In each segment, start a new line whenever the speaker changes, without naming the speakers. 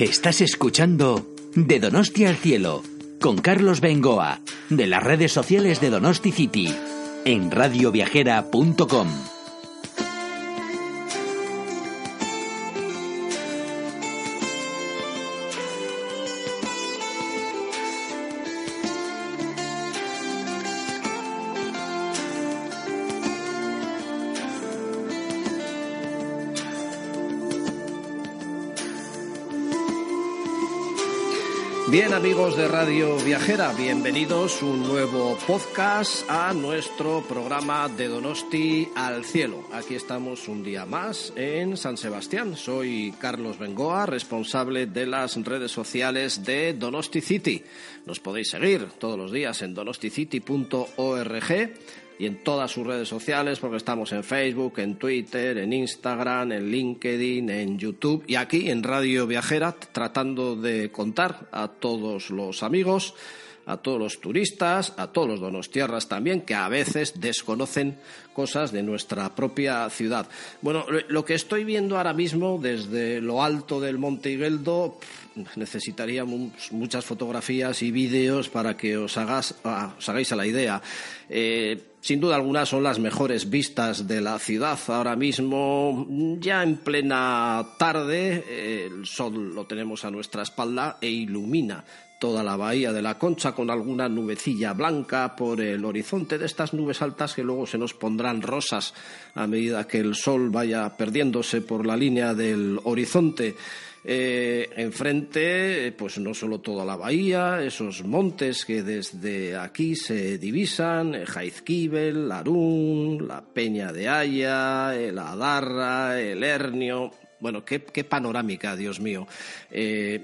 Estás escuchando De Donosti al Cielo con Carlos Bengoa de las redes sociales de Donosti City en radioviajera.com.
amigos de Radio Viajera, bienvenidos un nuevo podcast a nuestro programa de Donosti al Cielo. Aquí estamos un día más en San Sebastián. Soy Carlos Bengoa, responsable de las redes sociales de Donosti City. Nos podéis seguir todos los días en donosticity.org y en todas sus redes sociales, porque estamos en Facebook, en Twitter, en Instagram, en LinkedIn, en YouTube y aquí en Radio Viajera, tratando de contar a todos los amigos, a todos los turistas, a todos los donostiarras también, que a veces desconocen cosas de nuestra propia ciudad. Bueno, lo que estoy viendo ahora mismo desde lo alto del Monte Higueldo necesitaría muchas fotografías y vídeos para que os, hagas, ah, hagáis a la idea. Eh, sin duda alguna son las mejores vistas de la ciudad ahora mismo, ya en plena tarde, el sol lo tenemos a nuestra espalda e ilumina toda la bahía de la Concha con alguna nubecilla blanca por el horizonte de estas nubes altas que luego se nos pondrán rosas a medida que el sol vaya perdiéndose por la línea del horizonte. Eh, enfrente, pues no solo toda la bahía, esos montes que desde aquí se divisan, eh, Jaizkibel, Larún, la Peña de Haya, el Adarra, el Hernio. Bueno, qué, panorámica, Dios mío. Eh,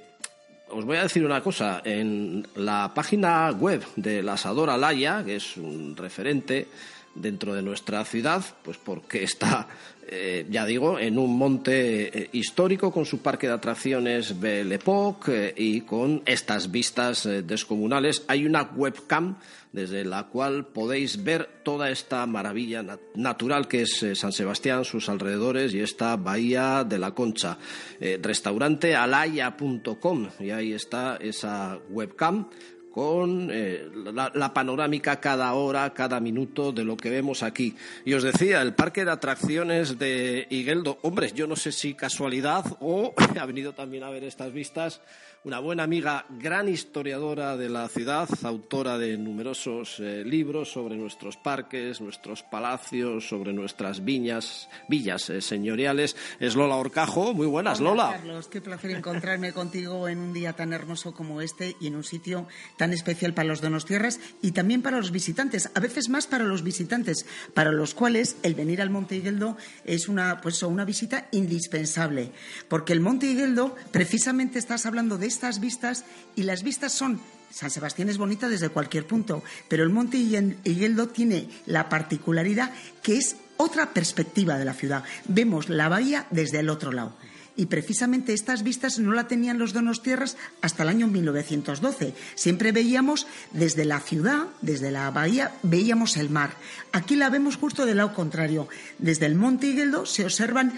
os voy a decir una cosa. En la página web de la Asadora Laya, que es un referente dentro de nuestra ciudad, pues porque está eh, ya digo, en un monte eh, histórico con su parque de atracciones Belle Époque eh, y con estas vistas descomunales. Hay una webcam desde la cual podéis ver toda esta maravilla natural que es San Sebastián, sus alrededores y esta bahía de la Concha. restaurante alaya.com y ahí está esa webcam con eh, la, panorámica cada hora, cada minuto de lo que vemos aquí. Y os decía, el parque de atracciones de Higueldo, hombre, yo no sé si casualidad o ha venido también a ver estas vistas una buena amiga, gran historiadora de la ciudad, autora de numerosos eh, libros sobre nuestros parques, nuestros palacios, sobre nuestras viñas, villas eh, señoriales. Es Lola Orcajo. Muy buenas, Lola.
Carlos, qué placer encontrarme contigo en un día tan hermoso como este y en un sitio tan especial para los donostierras y también para los visitantes, a veces más para los visitantes, para los cuales el venir al Monte Higueldo es una, pues, una visita indispensable, porque el Monte Higueldo, precisamente estás hablando de estas vistas y las vistas son San Sebastián es bonita desde cualquier punto, pero el Monte Higueldo tiene la particularidad que es otra perspectiva de la ciudad. Vemos la bahía desde el otro lado. Y precisamente estas vistas no la tenían los Donostierras hasta el año 1912. Siempre veíamos desde la ciudad, desde la bahía, veíamos el mar. Aquí la vemos justo del lado contrario. Desde el Monte Higueldo se observan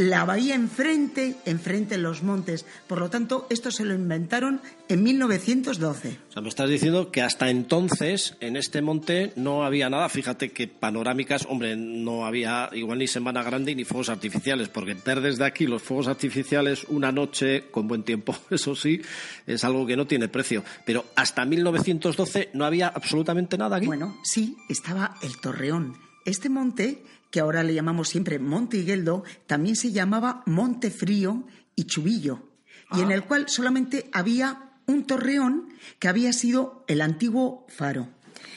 la bahía enfrente, enfrente en los montes. Por lo tanto, esto se lo inventaron en 1912.
O sea, me estás diciendo que hasta entonces en este monte no había nada. Fíjate que panorámicas, hombre, no había igual ni Semana Grande ni fuegos artificiales, porque ver desde aquí los fuegos artificiales una noche con buen tiempo, eso sí, es algo que no tiene precio. Pero hasta 1912 no había absolutamente nada aquí.
Bueno, sí, estaba el Torreón. Este monte que ahora le llamamos siempre Monte Higueldo, también se llamaba Monte Frío y Chubillo, y en ah. el cual solamente había un torreón que había sido el antiguo faro.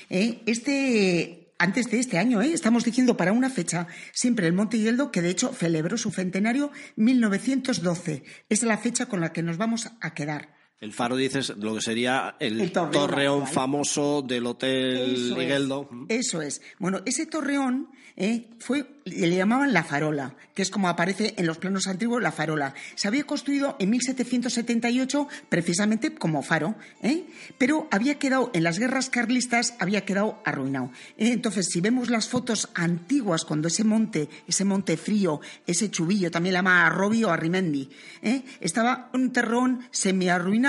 Eh, este, antes de este año, eh, estamos diciendo para una fecha, siempre el Monte Higueldo, que de hecho celebró su centenario 1912. Es la fecha con la que nos vamos a quedar
El faro dices lo que sería el,
El torreón
torreón,
actual.
famoso del Hotel
Eso
Migueldo.
Es, eso es. Bueno, ese torreón eh, fue, le llamaban la farola, que es como aparece en los planos antiguos la farola. Se había construido en 1778 precisamente como faro, ¿eh? pero había quedado en las guerras carlistas, había quedado arruinado. ¿eh? Entonces, si vemos las fotos antiguas, cuando ese monte, ese monte frío, ese chubillo, también la llama Arrobi o Arrimendi, ¿eh? estaba un terrón semiarruinado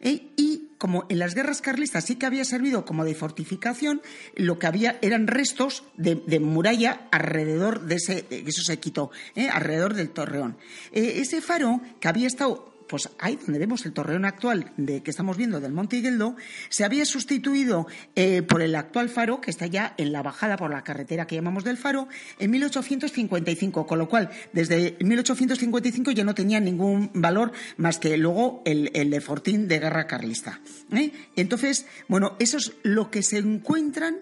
¿eh? y como en las guerras carlistas sí que había servido como de fortificación, lo que había eran restos de, muralla alrededor de ese, de- eso se quitó, ¿eh? alrededor del torreón. Eh, ese faro que había estado pues ahí donde vemos el torreón actual de, que estamos viendo del Monte Higueldo, se había sustituido eh, por el actual faro que está ya en la bajada por la carretera que llamamos del faro en 1855, con lo cual desde 1855 ya no tenía ningún valor más que luego el, el de Fortín de guerra carlista. ¿eh? Entonces, bueno, eso es lo que se encuentran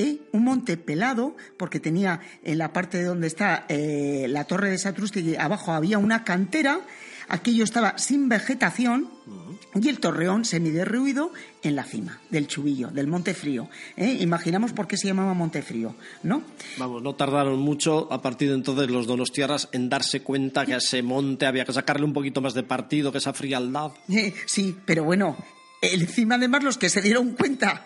¿eh? un monte pelado, porque tenía en la parte de donde está eh, la torre de Satrústegui, abajo había una cantera, aquello estaba sin vegetación y el torreón semiderruido en la cima del Chubillo, del Monte Frío. ¿eh? Imaginamos por qué se llamaba Monte Frío, ¿no?
Vamos, no tardaron mucho a partir de entonces los donostiarras en darse cuenta que a ese monte había que sacarle un poquito más de partido, que esa frialdad.
Eh, sí, pero bueno, encima además los que se dieron cuenta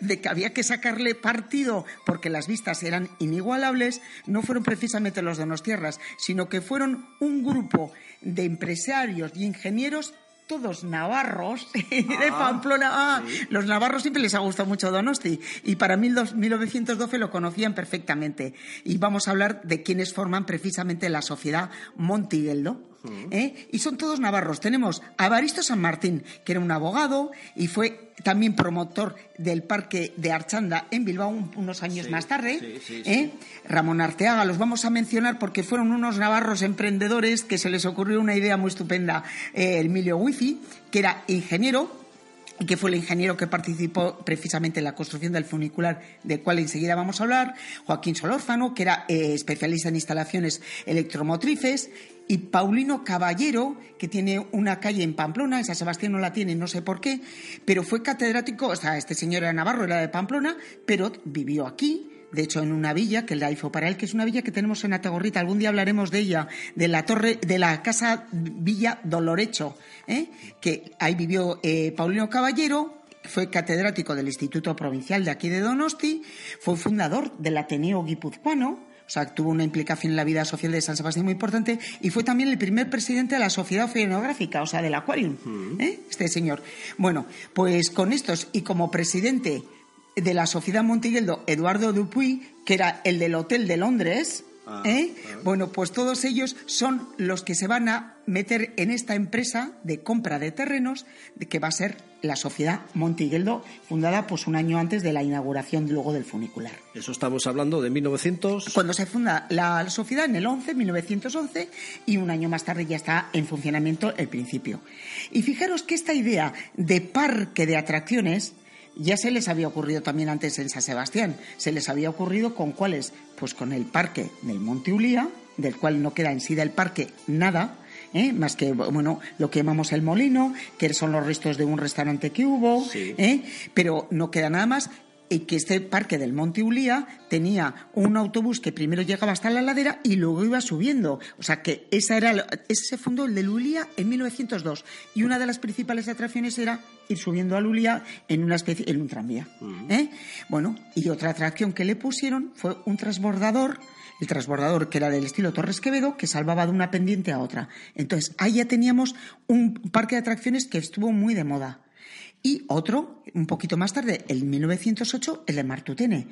de que había que sacarle partido porque las vistas eran inigualables, no fueron precisamente los donostiarras, sino que fueron un grupo de empresarios y ingenieros todos navarros de Pamplona. Ah, Los navarros siempre les ha gustado mucho Donosti y para 1912 lo conocían perfectamente. Y vamos a hablar de quienes forman precisamente la sociedad Montigueldo. ¿Eh? Y son todos navarros. Tenemos a Baristo San Martín, que era un abogado y fue también promotor del Parque de Archanda en Bilbao un- unos años
Sí,
más tarde.
sí, sí, sí.
¿eh? Ramón Arteaga, los vamos a mencionar porque fueron unos navarros emprendedores que se les ocurrió una idea muy estupenda. Eh, Emilio Wifi, que era ingeniero y que fue el ingeniero que participó precisamente en la construcción del funicular, del cual enseguida vamos a hablar, Joaquín Solórzano, que era eh, especialista en instalaciones electromotrices, y Paulino Caballero, que tiene una calle en Pamplona, en San Sebastián no la tiene, no sé por qué, pero fue catedrático, o sea, este señor era navarro, era de Pamplona, pero vivió aquí, de hecho en una villa que la hizo para él, que es una villa que tenemos en Atagorrita, algún día hablaremos de ella, de la torre, de la casa Villa Dolorecho, ¿eh? que ahí vivió eh, Paulino Caballero, fue catedrático del Instituto Provincial de aquí de Donosti, fue fundador del Ateneo Guipuzcoano, o sea, tuvo una implicación en la vida social de San Sebastián muy importante y fue también el primer presidente de la Sociedad Oceanográfica, o sea, del Aquarium, ¿eh? este señor. Bueno, pues con estos y como presidente de la Sociedad Montigueldo, Eduardo Dupuy, que era el del Hotel de Londres,
Ah,
¿eh? bueno, pues todos ellos son los que se van a meter en esta empresa de compra de terrenos, que va a ser la Sociedad Montigueldo, fundada pues un año antes de la inauguración luego del funicular.
Eso estamos hablando de 1900.
Cuando se funda la sociedad en el 11, 1911, y un año más tarde ya está en funcionamiento el principio. Y fijaros que esta idea de parque de atracciones ya se les había ocurrido también antes en San Sebastián. Se les había ocurrido con cuáles? Pues con el parque del Monte Ulía, del cual no queda en sí del parque nada. ¿eh? más que bueno lo que llamamos el molino, que son los restos de un restaurante que hubo,
Sí.
¿eh? pero no queda nada más y que este parque del Monte Ulía tenía un autobús que primero llegaba hasta la ladera y luego iba subiendo. O sea que esa era, lo- ese se fundó el del Ulía en 1902 y una de las principales atracciones era ir subiendo al Ulía en una especie, en un tranvía. ¿eh? Bueno, y otra atracción que le pusieron fue un transbordador el transbordador que era del estilo Torres Quevedo, que salvaba de una pendiente a otra. Entonces, ahí ya teníamos un parque de atracciones que estuvo muy de moda. Y otro, un poquito más tarde, en 1908, el de Martutene,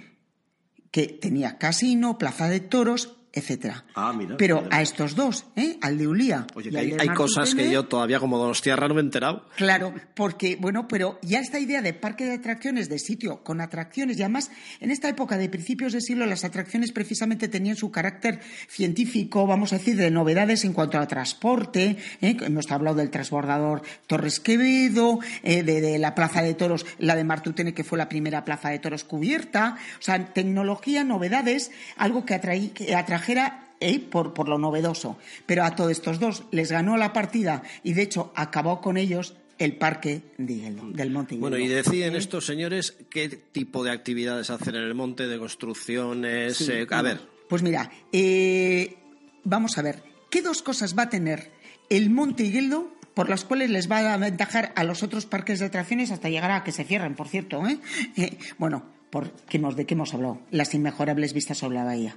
que tenía casino, plaza de toros, etcétera.
Ah, mira,
Pero
mira.
a estos dos, ¿eh? al de Ulía.
Oye, que hay, cosas que yo todavía como Donostiarra no me he enterado.
Claro, porque, bueno, pero ya esta idea de parque de atracciones, de sitio con atracciones, y además en esta época de principios de siglo las atracciones precisamente tenían su carácter científico, vamos a decir, de novedades en cuanto a transporte. ¿eh? Hemos hablado del transbordador Torres Quevedo, eh, de, de la plaza de toros, la de Martutene, que fue la primera plaza de toros cubierta. O sea, tecnología, novedades, algo que, atraí- que atrajera ¿eh? por, por lo novedoso. Pero a todos estos dos les ganó la partida y de hecho acabó con ellos el parque del Monte
Bueno, y deciden estos señores qué tipo de actividades hacen en el monte, de construcciones. Eh, a ver.
Pues mira, eh, vamos a ver, ¿qué dos cosas va a tener el Monte Higueldo por las cuales les va a aventajar a los otros parques de atracciones hasta llegar a que se cierren, por cierto? ¿eh? bueno, por, ¿de qué hemos hablado? Las inmejorables vistas sobre la bahía.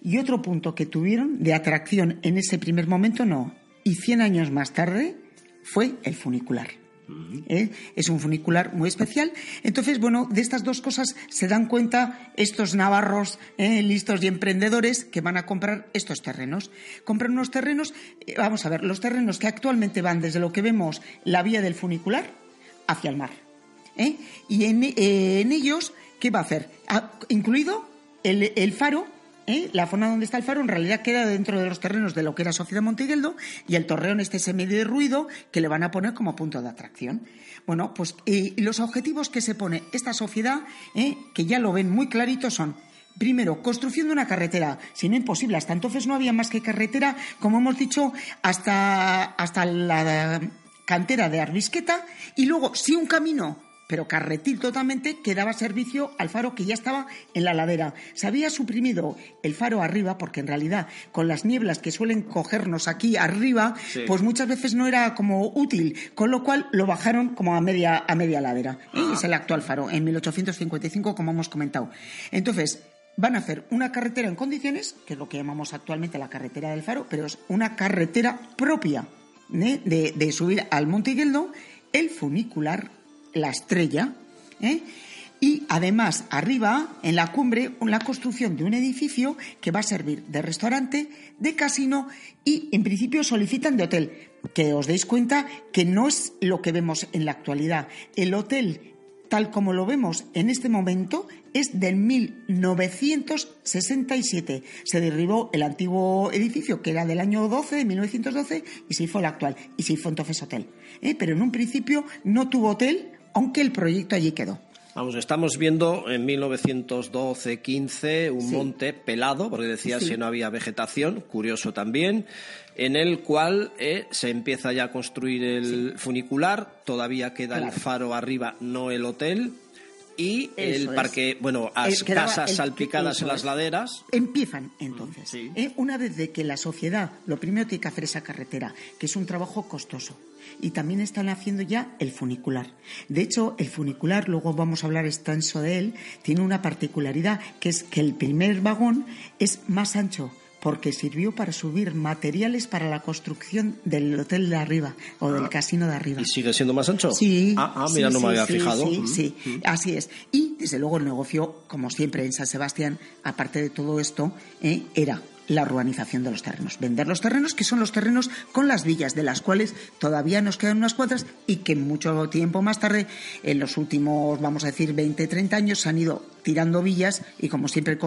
Y otro punto que tuvieron de atracción en ese primer momento, no. Y 100 años más tarde fue el funicular. ¿Eh? Es un funicular muy especial. Entonces, bueno, de estas dos cosas se dan cuenta estos navarros ¿eh? listos y emprendedores que van a comprar estos terrenos. Compran unos terrenos, eh, vamos a ver, los terrenos que actualmente van desde lo que vemos la vía del funicular hacia el mar. Y en, en ellos ¿qué va a hacer? incluido el, faro ¿eh? la zona donde está el faro en realidad queda dentro de los terrenos de lo que era Sociedad Montigueldo y el torreón este ese medio de ruido que le van a poner como punto de atracción. Bueno, pues los objetivos que se pone esta sociedad, ¿eh? que ya lo ven muy clarito, son Primero, construcción de una carretera, si no imposible. Hasta entonces no había más que carretera, como hemos dicho, hasta, hasta la cantera de Arbisqueta. Y luego, si un camino pero carretil totalmente que daba servicio al faro que ya estaba en la ladera. Se había suprimido el faro arriba porque en realidad con las nieblas que suelen cogernos aquí arriba, pues muchas veces no era como útil, con lo cual lo bajaron como a media, a media ladera. Y ah. es el actual faro, en 1855, como hemos comentado. Entonces, van a hacer una carretera en condiciones, que es lo que llamamos actualmente la carretera del faro, pero es una carretera propia ¿eh? de, de subir al Monte Higueldo, el funicular la estrella, ¿eh? y además arriba, en la cumbre, la construcción de un edificio que va a servir de restaurante, de casino y en principio solicitan de hotel. Que os deis cuenta que no es lo que vemos en la actualidad. El hotel, tal como lo vemos en este momento, es del 1967. Se derribó el antiguo edificio, que era del año 12, de 1912, y se hizo el actual. Y se hizo entonces hotel. ¿eh? Pero en un principio no tuvo hotel aunque el proyecto allí quedó.
Vamos, estamos viendo en 1912-15 un monte pelado, porque decía que no había vegetación, curioso también, en el cual eh, se empieza ya a construir el funicular, todavía queda el faro arriba, no el hotel, y el parque, bueno, las casas salpicadas en las laderas.
Empiezan entonces. ¿eh? una vez de que la sociedad, lo primero tiene que hacer esa carretera, que es un trabajo costoso y también están haciendo ya el funicular. De hecho, el funicular, luego vamos a hablar extenso de él, tiene una particularidad que es que el primer vagón es más ancho porque sirvió para subir materiales para la construcción del hotel de arriba o del ah. casino de arriba.
¿Y sigue siendo más ancho?
Sí.
Ah, ah mira, no me había fijado.
Sí, sí, así es. Y desde luego el negocio, como siempre en San Sebastián, aparte de todo esto, eh, era la urbanización de los terrenos. Vender los terrenos, que son los terrenos con las villas, de las cuales todavía nos quedan unas cuantas y que mucho tiempo más tarde, en los últimos, vamos a decir, 20, 30 años, se han ido tirando villas y, como siempre,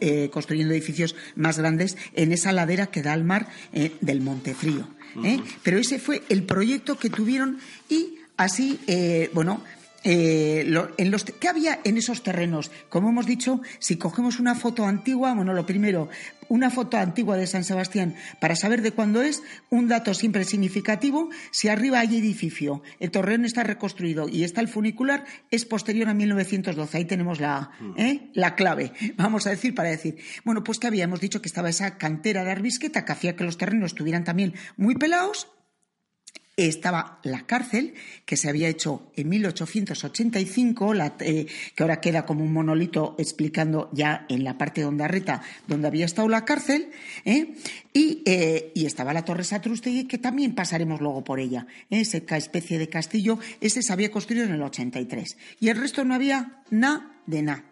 eh, construyendo edificios más grandes en esa ladera que da al mar eh, del Montefrío. ¿eh? Pero ese fue el proyecto que tuvieron y así, bueno, eh, en los, ¿Qué había en esos terrenos? Como hemos dicho, si cogemos una foto antigua, bueno, lo primero, una foto antigua de San Sebastián para saber de cuándo es, un dato siempre significativo, si arriba hay edificio, el torreón está reconstruido y está el funicular, es posterior a 1912. Ahí tenemos la, mm. ¿eh? la clave, vamos a decir, para decir. Bueno, pues que habíamos dicho que estaba esa cantera de arbisqueta que hacía que los terrenos estuvieran también muy pelados estaba la cárcel, que se había hecho en 1885, eh, que ahora queda como un monolito explicando ya en la parte de Ondarreta donde había estado la cárcel, ¿eh? Eh, y, estaba la Torre Satrustegui, que también pasaremos luego por ella. Esa especie de castillo, ese se había construido en el 83. Y el resto no había nada de nada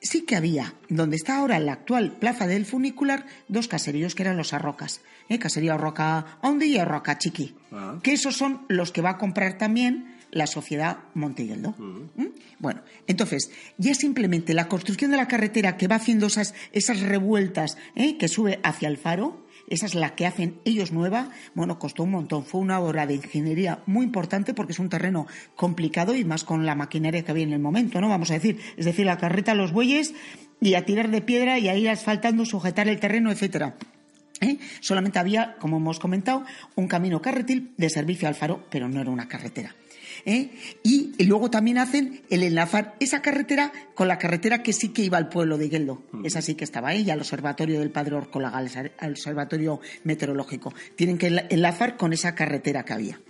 sí que había, donde está ahora la actual plaza del funicular, dos caseríos que eran los Arrocas. ¿eh? Caserío Roca Ondi y Roca Chiqui. Ah. Que esos son los que va a comprar también la sociedad Montigueldo. Mm. ¿Mm? Bueno, entonces, ya simplemente la construcción de la carretera que va haciendo esas, esas revueltas ¿eh? que sube hacia el faro, esa es la que hacen ellos nueva, bueno, costó un montón. Fue una obra de ingeniería muy importante porque es un terreno complicado y más con la maquinaria que había en el momento, ¿no? Vamos a decir, es decir, la carreta, los bueyes y a tirar de piedra y a ir asfaltando, sujetar el terreno, etcétera. ¿eh? Solamente había, como hemos comentado, un camino carretil de servicio al faro, pero no era una carretera. ¿Eh? Y, luego también hacen el enlazar esa carretera con la carretera que sí que iba al pueblo de Gueldo. Mm. Esa sí que estaba ahí, al observatorio del Padre Orcolaga, al observatorio meteorológico. Tienen que enlazar con esa carretera que había.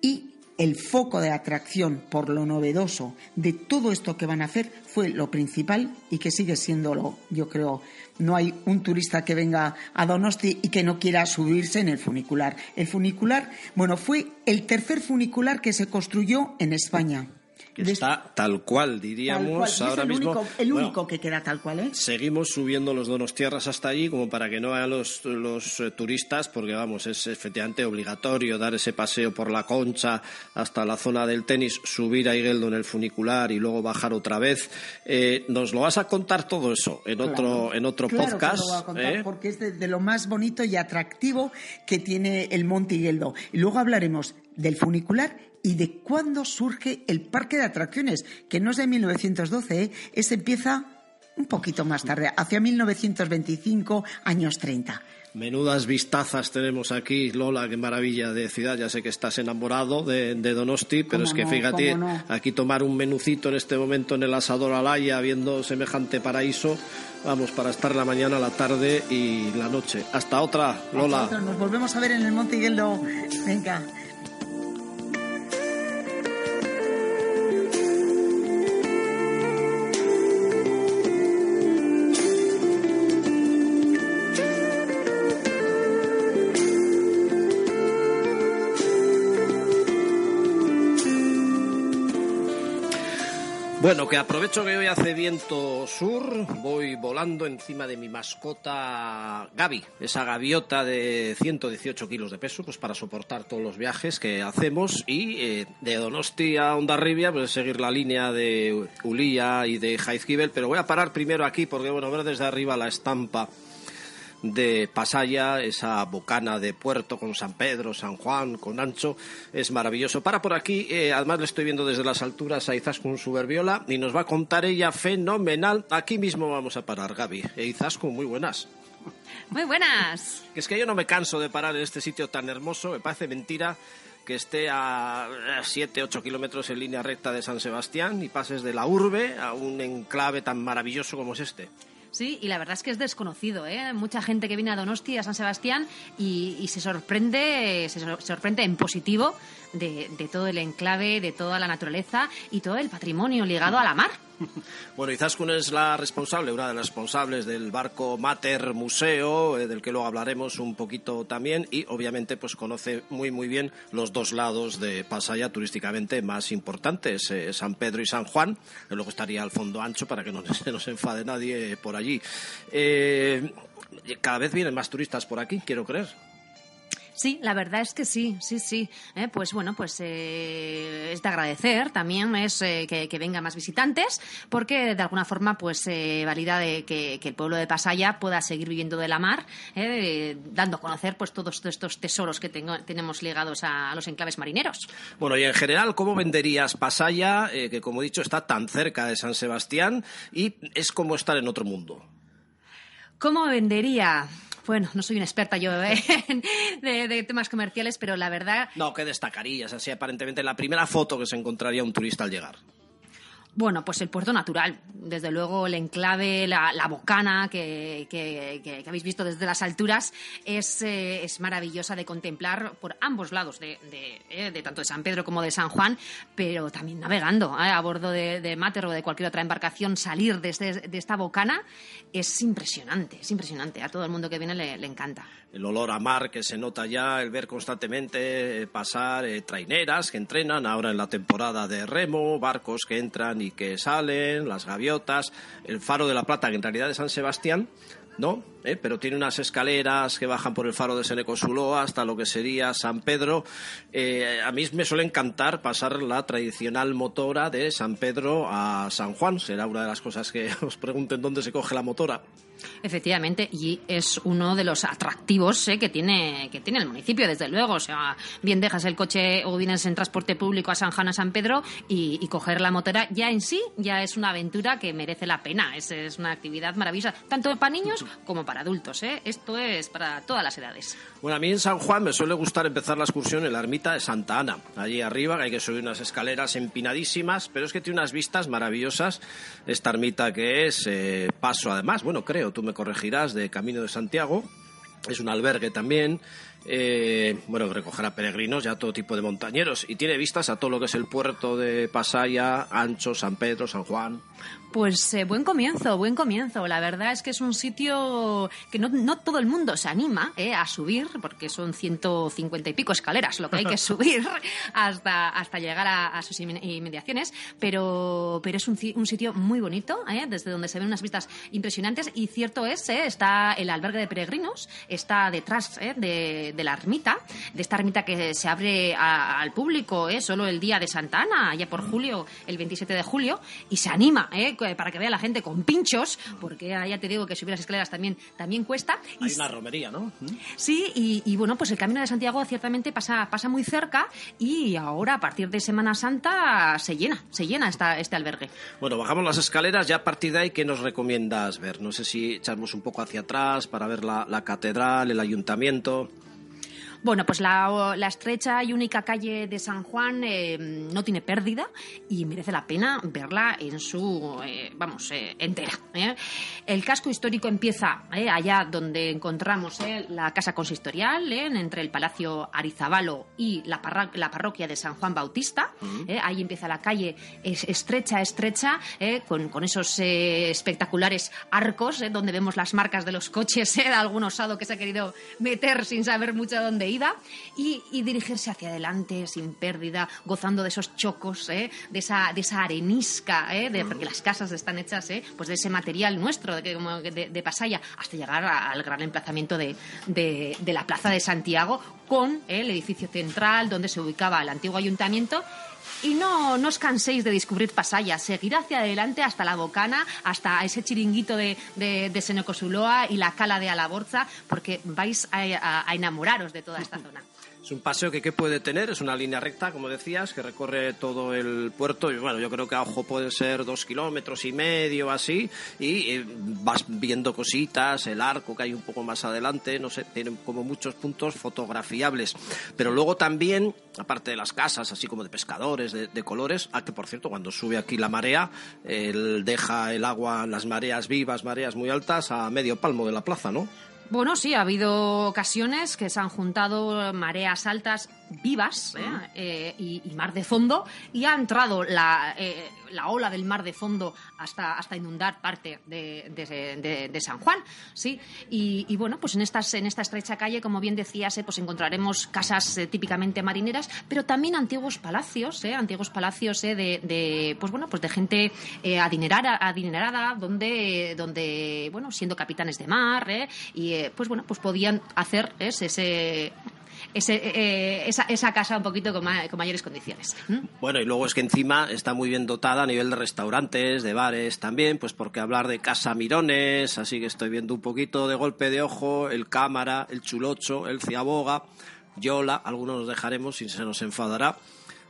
Y el foco de atracción por lo novedoso de todo esto que van a hacer fue lo principal y que sigue siendo yo creo, no hay un turista que venga a Donosti y que no quiera subirse en el funicular. El funicular, bueno, fue el tercer funicular que se construyó en España
está tal cual, diríamos, ahora
el
mismo.
Único, el único que queda tal cual, ¿eh?
Seguimos subiendo los donos tierras hasta allí, como para que no vayan los, los eh, turistas, porque vamos, es efectivamente obligatorio dar ese paseo por la concha hasta la zona del tenis, subir a Igueldo en el funicular y luego bajar otra vez. Eh, nos lo vas a contar todo eso en otro, en otro podcast.
¿eh? porque es de, de, lo más bonito y atractivo que tiene el Monte Igueldo. Y luego hablaremos del funicular y de cuándo surge el parque de atracciones, que no es de 1912, ¿eh? ese empieza un poquito más tarde, hacia 1925, años 30.
Menudas vistazas tenemos aquí, Lola, qué maravilla de ciudad. Ya sé que estás enamorado de, Donosti, pero es que fíjate, aquí tomar un menucito en este momento en el asador Alaya, viendo semejante paraíso, vamos, para estar la mañana, la tarde y la noche. Hasta otra, Lola.
Nos volvemos a ver en el Monte Higueldo. Venga.
Bueno, que aprovecho que hoy hace viento sur, voy volando encima de mi mascota Gaby, esa gaviota de 118 kilos de peso, pues para soportar todos los viajes que hacemos y eh, de Donosti a Ondarribia, pues seguir la línea de Ulía y de Jaizkibel, pero voy a parar primero aquí porque, bueno, ver desde arriba la estampa de Pasaya, esa bocana de puerto con San Pedro, San Juan, con Ancho, es maravilloso. Para por aquí, eh, además le estoy viendo desde las alturas a Izaskun Suberbiola y nos va a contar ella fenomenal. Aquí mismo vamos a parar, Gaby. E Izaskun, muy buenas.
Muy buenas.
Es que yo no me canso de parar en este sitio tan hermoso, me parece mentira que esté a 7, 8 kilómetros en línea recta de San Sebastián y pases de la urbe a un enclave tan maravilloso como es este.
Sí, y la verdad es que es desconocido, ¿eh? Mucha gente que viene a Donosti, a San Sebastián, y, se sorprende, se sorprende en positivo de, todo el enclave, de toda la naturaleza y todo el patrimonio ligado a la mar.
Bueno, Izaskun es la responsable, una de las responsables del barco Mater Museo, eh, del que luego hablaremos un poquito también, y obviamente pues conoce muy muy bien los dos lados de Pasaya turísticamente más importantes, eh, San Pedro y San Juan, que luego estaría al fondo ancho para que no se nos enfade nadie por allí. Eh, cada vez vienen más turistas por aquí, quiero creer.
Sí, la verdad es que sí, sí, sí. Eh, pues bueno, pues eh, es de agradecer también es eh, que, vengan más visitantes, porque de alguna forma pues valida de que, el pueblo de Pasaya pueda seguir viviendo de la mar, dando a conocer pues todos estos tesoros que tenemos ligados a, los enclaves marineros.
Bueno, y en general, ¿cómo venderías Pasaya, que como he dicho está tan cerca de San Sebastián y es como estar en otro mundo?
¿Cómo vendería? Bueno, no soy una experta yo ¿eh? de, temas comerciales, pero la verdad...
No, ¿qué destacarías? Así aparentemente la primera foto que se encontraría un turista al llegar.
Bueno, pues el puerto natural. Desde luego el enclave, la, bocana que, habéis visto desde las alturas es, eh, es maravillosa de contemplar por ambos lados, de, eh, de, tanto de San Pedro como de San Juan, pero también navegando eh, a bordo de, de Mater o de cualquier otra embarcación, salir de, este, de esta bocana es impresionante, es impresionante. A todo el mundo que viene le encanta
el olor a mar que se nota ya, el ver constantemente pasar traineras que entrenan ahora en la temporada de remo, barcos que entran y que salen, las gaviotas, el faro de la Plata, que en realidad es San Sebastián, ¿no? ¿Eh? Pero tiene unas escaleras que bajan por el faro de Senecosuloa hasta lo que sería San Pedro. Eh, a mí me suele encantar pasar la tradicional motora de San Pedro a San Juan. Será una de las cosas que os pregunten dónde se coge la motora.
Efectivamente, y es uno de los atractivos ¿eh? que, tiene, que tiene el municipio, desde luego. O sea, bien dejas el coche o vienes en transporte público a San Juan, a San Pedro y, coger la motora ya en sí ya es una aventura que merece la pena. Es, es una actividad maravillosa, tanto para niños como para adultos. ¿eh? Esto es para todas las edades.
Bueno, a mí en San Juan me suele gustar empezar la excursión en la ermita de Santa Ana. Allí arriba hay que subir unas escaleras empinadísimas, pero es que tiene unas vistas maravillosas. Esta ermita que es eh, paso, además, bueno, creo, tú me corregirás, de Camino de Santiago. Es un albergue también eh, bueno, recogerá peregrinos, ya todo tipo de montañeros, y tiene vistas a todo lo que es el puerto de Pasaya, Ancho, San Pedro, San Juan.
Pues eh, buen comienzo, buen comienzo. La verdad es que es un sitio que no, no todo el mundo se anima eh, a subir, porque son 150 y pico escaleras lo que hay que subir hasta, hasta llegar a, sus inmediaciones, pero, pero es un, un sitio muy bonito, eh, desde donde se ven unas vistas impresionantes, y cierto es, está el albergue de peregrinos, está detrás de, de, la ermita, de esta ermita que se abre al público solo el día de Santa Ana, ya por julio, el 27 de julio, y se anima, ¿eh? Para que vea la gente con pinchos, porque ya te digo que subir las escaleras también, también cuesta.
Hay una romería, ¿no?
Sí, y, bueno, pues el Camino de Santiago ciertamente pasa, pasa muy cerca y ahora a partir de Semana Santa se llena, se llena esta, este albergue.
Bueno, bajamos las escaleras, ya a partir de ahí, ¿qué nos recomiendas ver? No sé si echamos un poco hacia atrás para ver la, la catedral, el ayuntamiento.
Bueno, pues la, estrecha y única calle de San Juan eh, no tiene pérdida y merece la pena verla en su, eh, vamos, eh, entera. El casco histórico empieza allá donde encontramos la casa consistorial, entre el Palacio Arizabalo y la, parroquia de San Juan Bautista. ahí empieza la calle estrecha, estrecha, con, con, esos espectaculares arcos, donde vemos las marcas de los coches de algún osado que se ha querido meter sin saber mucho dónde y, dirigirse hacia adelante sin pérdida, gozando de esos chocos, ¿eh? de, esa, de esa arenisca, ¿eh? de, porque las casas están hechas ¿eh? pues de ese material nuestro de, de, de Pasaya, hasta llegar al gran emplazamiento de, de la Plaza de Santiago con el edificio central donde se ubicaba el antiguo ayuntamiento y no, no os canséis de descubrir Pasaya, seguir hacia adelante hasta la Bocana, hasta ese chiringuito de, Senecosuloa y la cala de Alaborza, porque vais a enamoraros de toda esta zona.
Es un paseo que ¿qué puede tener? Es una línea recta, como decías, que recorre todo el puerto. Y bueno, yo creo que a ojo puede ser dos kilómetros y medio, así. Y eh, vas viendo cositas, el arco que hay un poco más adelante, no sé, tiene como muchos puntos fotografiables. Pero luego también, aparte de las casas, así como de pescadores, de, colores, a que por cierto, cuando sube aquí la marea, él deja el agua, las mareas vivas, mareas muy altas, a medio palmo de la plaza, ¿no?
Bueno, sí, ha habido ocasiones que se han juntado mareas altas vivas ¿eh? Eh, y, mar de fondo y ha entrado la, eh, la, ola del mar de fondo hasta, hasta inundar parte de, de, San Juan. ¿sí? Y, bueno, pues en, estas, en esta estrecha calle, como bien decías, pues encontraremos casas típicamente marineras, pero también antiguos palacios, antiguos palacios de, pues bueno, pues de gente adinerada, adinerada donde, donde, bueno, siendo capitanes de mar, y pues bueno, pues podían hacer ese eh, esa, casa un poquito con, mayores condiciones.
Bueno, y luego es que encima está muy bien dotada a nivel de restaurantes, de bares también, pues porque hablar de Casa Mirones, así que estoy viendo un poquito de golpe de ojo, el Cámara, el Chulocho, el Ciaboga, Yola, algunos nos dejaremos si se nos enfadará,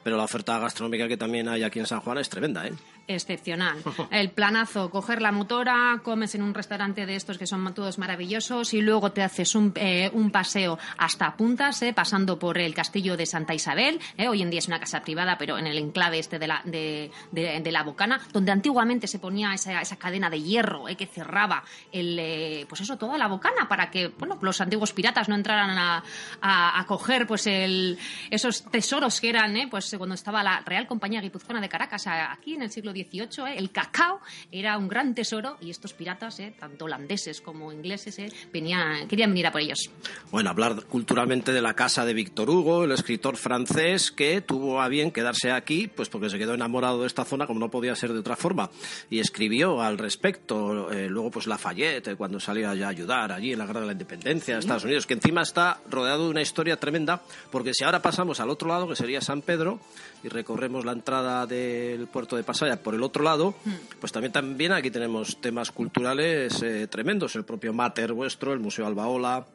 pero la oferta gastronómica que también hay aquí en San Juan es tremenda, ¿eh?
Excepcional. El planazo, coger la motora, comes en un restaurante de estos que son todos maravillosos y luego te haces un, eh, un paseo hasta Puntas, eh, pasando por el castillo de Santa Isabel. Eh, hoy en día es una casa privada, pero en el enclave este de la, de, de, la Bocana, donde antiguamente se ponía esa, esa cadena de hierro que cerraba el, pues eso, toda la Bocana para que bueno, los antiguos piratas no entraran a, a, coger pues el, esos tesoros que eran pues cuando estaba la Real Compañía Guipuzcoana de Caracas aquí en el siglo XIX ¿eh? el cacao era un gran tesoro y estos piratas, ¿eh? tanto holandeses como ingleses, ¿eh? venían, querían venir a por ellos.
Bueno, hablar culturalmente de la casa de Víctor Hugo, el escritor francés que tuvo a bien quedarse aquí, pues porque se quedó enamorado de esta zona como no podía ser de otra forma y escribió al respecto. luego, pues Lafayette, cuando salió a ayudar allí en la Guerra de la Independencia de Estados Unidos, que encima está rodeado de una historia tremenda, porque si ahora pasamos al otro lado, que sería San Pedro, y recorremos la entrada del puerto de Pasaya por el otro lado, pues también, también aquí tenemos temas culturales eh, tremendos. El propio Mater vuestro, el Museo Albaola,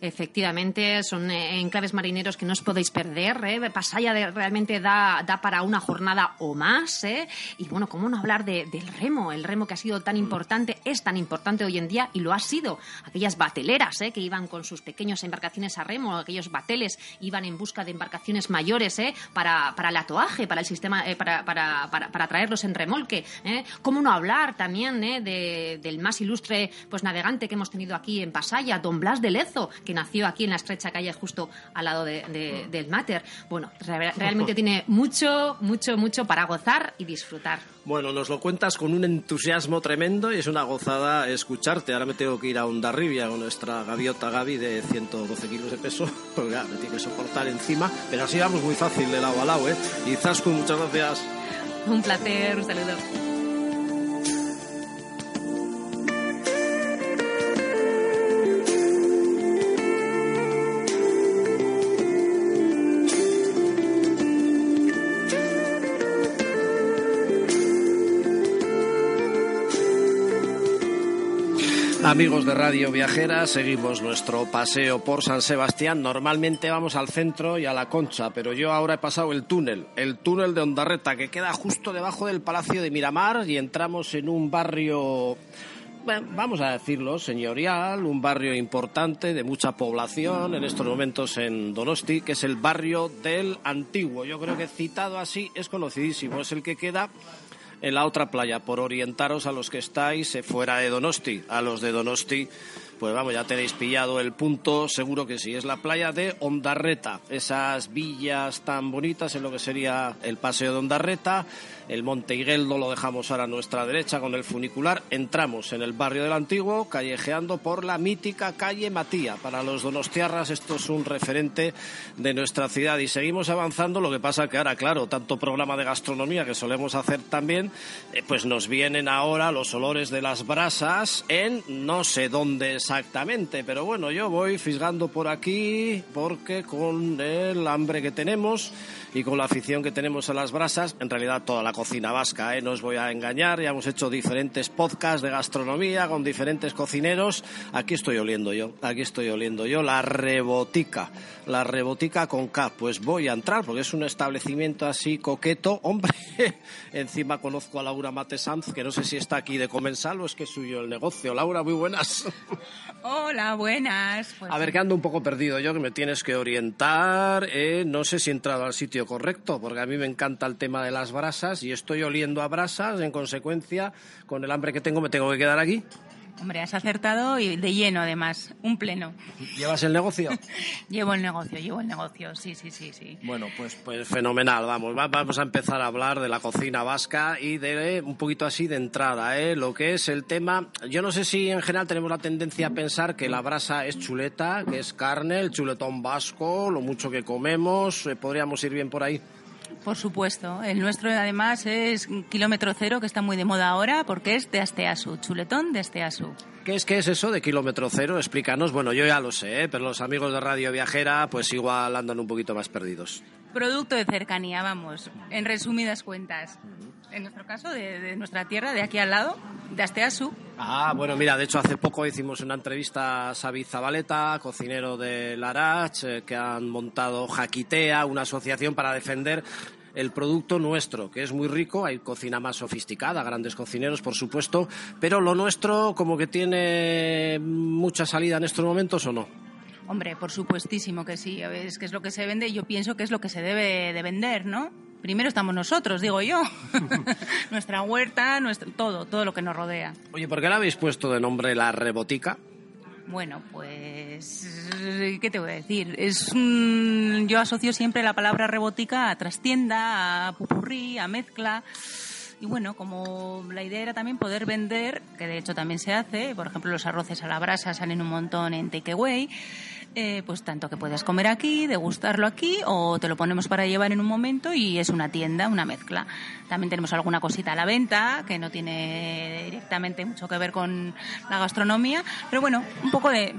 Efectivamente, son enclaves marineros que no os podéis perder. ¿eh? Pasaya de, realmente da, da, para una jornada o más. ¿eh? Y bueno, ¿cómo no hablar de, del remo? El remo que ha sido tan importante, es tan importante hoy en día y lo ha sido. Aquellas bateleras ¿eh? que iban con sus pequeñas embarcaciones a remo, aquellos bateles iban en busca de embarcaciones mayores ¿eh? para, para el atoaje, para el sistema, eh, para, para, para, para, traerlos en remolque. ¿eh? ¿Cómo no hablar también ¿eh? de, del más ilustre pues, navegante que hemos tenido aquí en Pasaya, don Blas de Lezo, que nació aquí en la estrecha calle justo al lado de, de, del Mater. Bueno, re realmente tiene mucho, mucho, mucho para gozar y disfrutar.
Bueno, nos lo cuentas con un entusiasmo tremendo y es una gozada escucharte. Ahora me tengo que ir a Ondarribia con nuestra gaviota Gaby de 112 kilos de peso. ya, me tiene que soportar encima. Pero así vamos muy fácil de lado a lado, ¿eh? Y Zascu, muchas gracias.
Un placer, un saludo.
Amigos de Radio Viajera, seguimos nuestro paseo por San Sebastián. Normalmente vamos al centro y a la Concha, pero yo ahora he pasado el túnel, el túnel de Ondarreta, que queda justo debajo del Palacio de Miramar y entramos en un barrio, bueno, vamos a decirlo, señorial, un barrio importante de mucha población en estos momentos en Donosti, que es el barrio del Antiguo. Yo creo que citado así es conocidísimo, es el que queda en la otra playa, por orientaros a los que estáis fuera de Donosti, a los de Donosti. Pues vamos, ya tenéis pillado el punto, seguro que sí. Es la playa de Ondarreta, esas villas tan bonitas en lo que sería el paseo de Ondarreta. El Monte Higueldo lo dejamos ahora a nuestra derecha con el funicular. Entramos en el barrio del Antiguo, callejeando por la mítica calle Matía. Para los donostiarras esto es un referente de nuestra ciudad y seguimos avanzando. Lo que pasa que ahora, claro, tanto programa de gastronomía que solemos hacer también, eh, pues nos vienen ahora los olores de las brasas en no sé dónde exactamente, pero bueno, yo voy fisgando por aquí porque con el hambre que tenemos y con la afición que tenemos a las brasas, en realidad toda la cocina vasca, ¿eh? no os voy a engañar, ya hemos hecho diferentes podcasts de gastronomía con diferentes cocineros, aquí estoy oliendo yo, aquí estoy oliendo yo la rebotica, la rebotica con K, pues voy a entrar porque es un establecimiento así coqueto, hombre, encima conozco a Laura Matesanz, que no sé si está aquí de comensal o es que es suyo el negocio, Laura, muy buenas.
Hola, buenas.
Pues a ver, que ando un poco perdido yo, que me tienes que orientar. Eh, no sé si he entrado al sitio correcto, porque a mí me encanta el tema de las brasas y estoy oliendo a brasas. En consecuencia, con el hambre que tengo, me tengo que quedar aquí.
Hombre, has acertado y de lleno, además. Un pleno.
¿Llevas el negocio?
llevo el negocio, llevo el negocio, sí, sí, sí, sí.
Bueno, pues, pues fenomenal, vamos. Vamos a empezar a hablar de la cocina vasca y de un poquito así de entrada, ¿eh? Lo que es el tema... Yo no sé si en general tenemos la tendencia a pensar que la brasa es chuleta, que es carne, el chuletón vasco, lo mucho que comemos, eh, podríamos ir bien por ahí.
Por supuesto. El nuestro, además, es kilómetro cero, que está muy de moda ahora, porque es de Asteasu, chuletón de Asteasu.
¿Qué es, ¿Qué es eso de kilómetro cero? Explícanos. Bueno, yo ya lo sé, ¿eh? pero los amigos de Radio Viajera, pues igual andan un poquito más perdidos.
Producto de cercanía, vamos, en resumidas cuentas. En nuestro caso, de, de nuestra tierra, de aquí al lado, de Asteasu.
Ah, bueno, mira, de hecho hace poco hicimos una entrevista a Xavi Zabaleta, cocinero de Larach, eh, que han montado Jaquitea, una asociación para defender el producto nuestro, que es muy rico, hay cocina más sofisticada, grandes cocineros, por supuesto, pero lo nuestro como que tiene mucha salida en estos momentos o no.
Hombre, por supuestísimo que sí, es que es lo que se vende y yo pienso que es lo que se debe de vender, ¿no? Primero estamos nosotros, digo yo. Nuestra huerta, nuestro, todo, todo lo que nos rodea.
Oye, ¿por qué le habéis puesto de nombre la rebotica?
Bueno, pues, ¿qué te voy a decir? Es un... Yo asocio siempre la palabra rebotica a trastienda, a pupurrí, a mezcla. Y bueno, como la idea era también poder vender, que de hecho también se hace, por ejemplo, los arroces a la brasa salen un montón en takeaway, eh, pues tanto que puedas comer aquí, degustarlo aquí, o te lo ponemos para llevar en un momento y es una tienda, una mezcla. También tenemos alguna cosita a la venta que no tiene directamente mucho que ver con la gastronomía, pero bueno, un poco de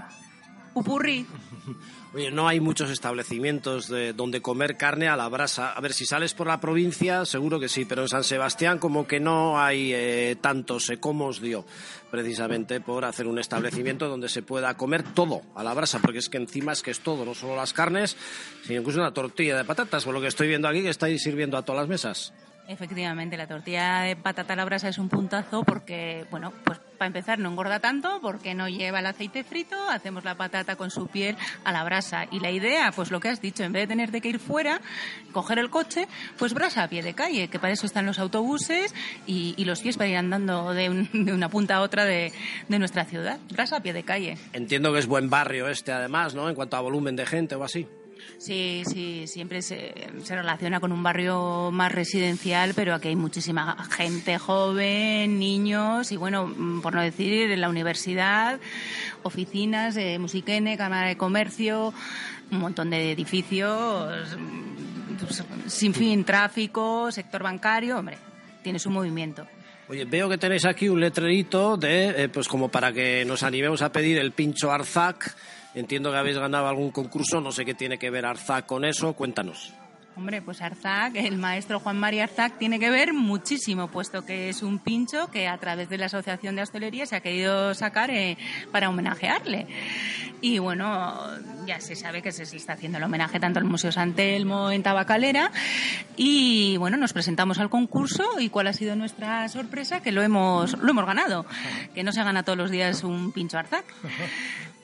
pupurrí.
No hay muchos establecimientos de donde comer carne a la brasa. A ver, si sales por la provincia, seguro que sí, pero en San Sebastián como que no hay eh, tantos, eh, os dio, precisamente por hacer un establecimiento donde se pueda comer todo a la brasa, porque es que encima es que es todo, no solo las carnes, sino incluso una tortilla de patatas, por lo que estoy viendo aquí que estáis sirviendo a todas las mesas.
Efectivamente, la tortilla de patata a la brasa es un puntazo porque, bueno, pues para empezar no engorda tanto porque no lleva el aceite frito, hacemos la patata con su piel a la brasa. Y la idea, pues lo que has dicho, en vez de tener de que ir fuera, coger el coche, pues brasa a pie de calle, que para eso están los autobuses y, los pies para ir andando de, una punta a otra de, de, nuestra ciudad. Brasa a pie de calle.
Entiendo que es buen barrio este además, ¿no? En cuanto a volumen de gente o así.
Sí, sí, siempre se, relaciona con un barrio más residencial, pero aquí hay muchísima gente joven, niños y, bueno, mm, por no decir, en la universidad, oficinas de Musiquene, Cámara de Comercio, un montón de edificios, mm, sin fin, tráfico, sector bancario, hombre, tiene su movimiento.
Oye, veo que tenéis aquí un letrerito de, eh, pues como para que nos animemos a pedir el pincho Arzac Entiendo que habéis ganado algún concurso, no sé qué tiene que ver Arzac con eso, cuéntanos.
Hombre, pues Arzac, el maestro Juan María Arzac, tiene que ver muchísimo, puesto que es un pincho que a través de la Asociación de Hostelería se ha querido sacar eh, para homenajearle. Y bueno, ya se sabe que se está haciendo el homenaje tanto al Museo San Telmo en Tabacalera. Y bueno, nos presentamos al concurso y cuál ha sido nuestra sorpresa, que lo hemos, lo hemos ganado. Que no se gana todos los días un pincho Arzac.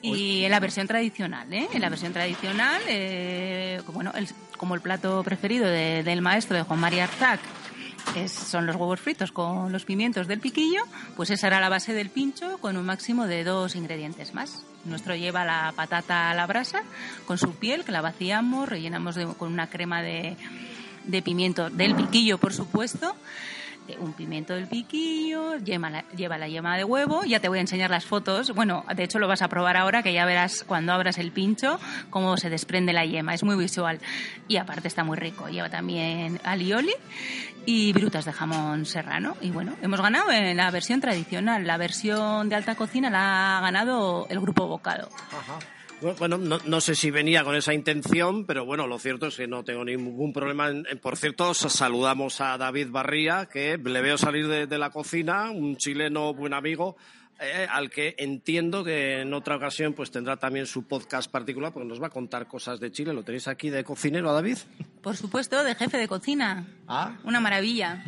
Y en la versión tradicional, ¿eh? En la versión tradicional, eh, bueno, como el plato preferido del maestro de Juan María Arzac son los huevos fritos con los pimientos del piquillo, pues esa era la base del pincho con un máximo de dos ingredientes más. Nuestro lleva la patata a la brasa con su piel, que la vaciamos, rellenamos con una crema de, de pimiento del piquillo, por supuesto un pimiento del piquillo, lleva la, lleva la yema de huevo, ya te voy a enseñar las fotos, bueno, de hecho lo vas a probar ahora que ya verás cuando abras el pincho cómo se desprende la yema, es muy visual. Y aparte está muy rico, lleva también alioli y virutas de jamón serrano. Y bueno, hemos ganado en la versión tradicional, la versión de alta cocina la ha ganado el grupo Bocado.
Bueno, no, sé si venía con esa intención, pero bueno, lo cierto es que no tengo ningún problema. por cierto, saludamos a David Barría, que le veo salir de la cocina, un chileno buen amigo eh, al que entiendo que en otra ocasión pues tendrá también su podcast particular porque nos va a contar cosas de Chile. ¿Lo tenéis aquí de cocinero, David?
Por supuesto, de jefe de cocina. Ah. Una maravilla.